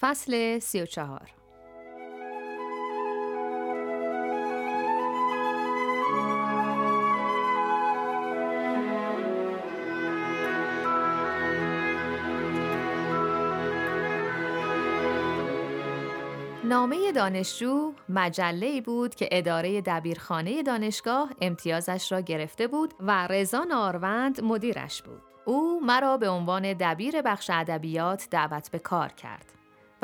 فصل سی و چهار نامه دانشجو مجله بود که اداره دبیرخانه دانشگاه امتیازش را گرفته بود و رضا ناروند مدیرش بود. او مرا به عنوان دبیر بخش ادبیات دعوت به کار کرد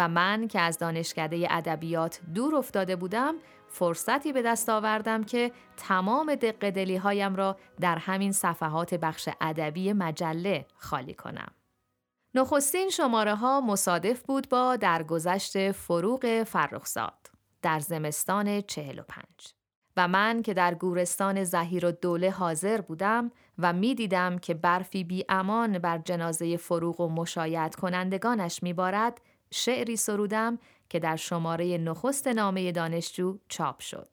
من که از دانشکده ادبیات دور افتاده بودم فرصتی به دست آوردم که تمام دقدلی هایم را در همین صفحات بخش ادبی مجله خالی کنم. نخستین شماره ها مصادف بود با درگذشت فروغ فرخزاد در زمستان 45 و من که در گورستان زهیر و دوله حاضر بودم و می دیدم که برفی بی امان بر جنازه فروغ و مشایعت کنندگانش می بارد شعری سرودم که در شماره نخست نامه دانشجو چاپ شد.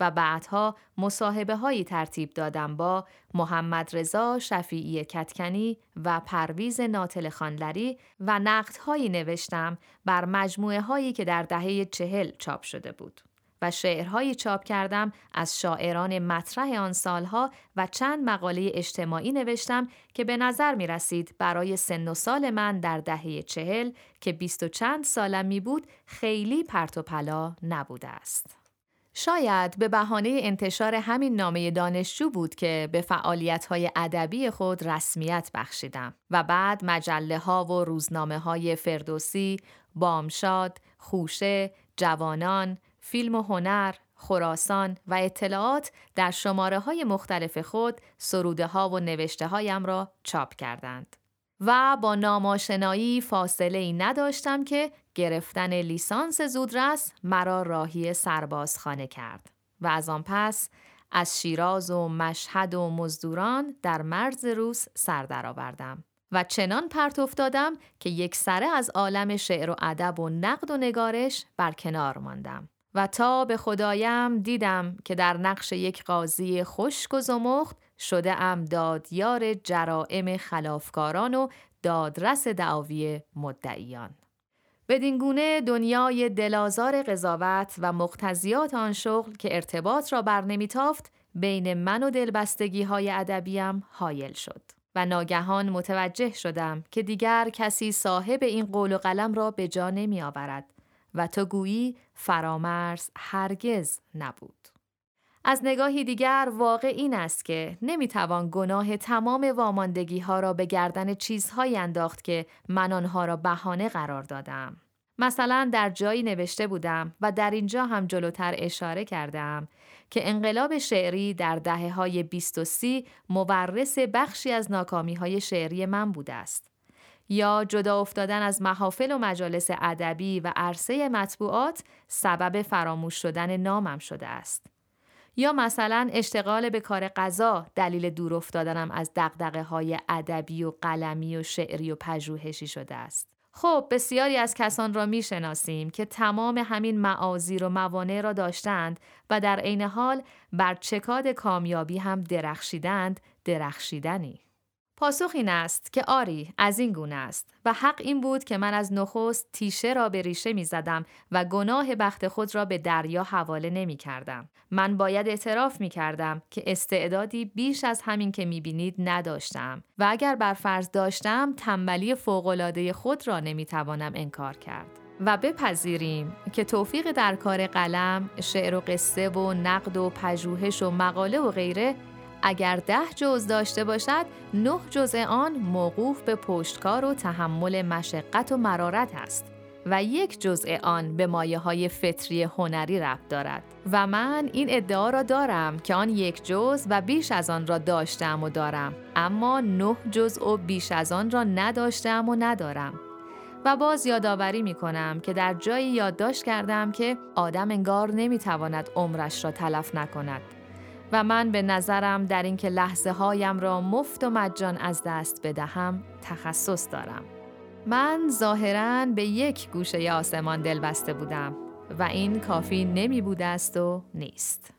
و بعدها مصاحبه هایی ترتیب دادم با محمد رضا شفیعی کتکنی و پرویز ناتل خانلری و نقد هایی نوشتم بر مجموعه هایی که در دهه چهل چاپ شده بود. و شعرهایی چاپ کردم از شاعران مطرح آن سالها و چند مقاله اجتماعی نوشتم که به نظر می رسید برای سن و سال من در دهه چهل که بیست و چند سالم می بود خیلی پرت و پلا نبوده است. شاید به بهانه انتشار همین نامه دانشجو بود که به فعالیت های ادبی خود رسمیت بخشیدم و بعد مجله ها و روزنامه های فردوسی، بامشاد، خوشه، جوانان، فیلم و هنر، خراسان و اطلاعات در شماره های مختلف خود سروده ها و نوشته هایم را چاپ کردند. و با ناماشنایی فاصله ای نداشتم که گرفتن لیسانس زودرس مرا راهی سربازخانه کرد و از آن پس از شیراز و مشهد و مزدوران در مرز روس سر درآوردم و چنان پرت افتادم که یک سره از عالم شعر و ادب و نقد و نگارش برکنار ماندم و تا به خدایم دیدم که در نقش یک قاضی خشک و زمخت شده ام دادیار جرائم خلافکاران و دادرس دعاوی مدعیان. بدین گونه دنیای دلازار قضاوت و مقتضیات آن شغل که ارتباط را بر نمیتافت بین من و دلبستگی های ادبیم حایل شد و ناگهان متوجه شدم که دیگر کسی صاحب این قول و قلم را به جا نمی آورد و تو گویی فرامرز هرگز نبود. از نگاهی دیگر واقع این است که نمی‌توان گناه تمام واماندگی ها را به گردن چیزهایی انداخت که من آنها را بهانه قرار دادم. مثلا در جایی نوشته بودم و در اینجا هم جلوتر اشاره کردم که انقلاب شعری در دهه های 20 و سی مورس بخشی از ناکامی های شعری من بوده است. یا جدا افتادن از محافل و مجالس ادبی و عرصه مطبوعات سبب فراموش شدن نامم شده است. یا مثلا اشتغال به کار قضا دلیل دور افتادنم از دقدقه های ادبی و قلمی و شعری و پژوهشی شده است. خب بسیاری از کسان را می شناسیم که تمام همین معازیر و موانع را داشتند و در عین حال بر چکاد کامیابی هم درخشیدند درخشیدنی. پاسخ این است که آری از این گونه است و حق این بود که من از نخست تیشه را به ریشه می زدم و گناه بخت خود را به دریا حواله نمی کردم. من باید اعتراف می کردم که استعدادی بیش از همین که می بینید نداشتم و اگر بر فرض داشتم تنبلی فوقالعاده خود را نمی توانم انکار کرد. و بپذیریم که توفیق در کار قلم، شعر و قصه و نقد و پژوهش و مقاله و غیره اگر ده جز داشته باشد نه جزء آن موقوف به پشتکار و تحمل مشقت و مرارت است و یک جزء آن به مایه های فطری هنری ربط دارد. و من این ادعا را دارم که آن یک جز و بیش از آن را داشتم و دارم اما نه جزء و بیش از آن را نداشتم و ندارم. و باز یادآوری می کنم که در جایی یادداشت کردم که آدم انگار نمی تواند عمرش را تلف نکند. و من به نظرم در اینکه لحظه هایم را مفت و مجان از دست بدهم تخصص دارم. من ظاهرا به یک گوشه آسمان دل بسته بودم و این کافی نمی بوده است و نیست.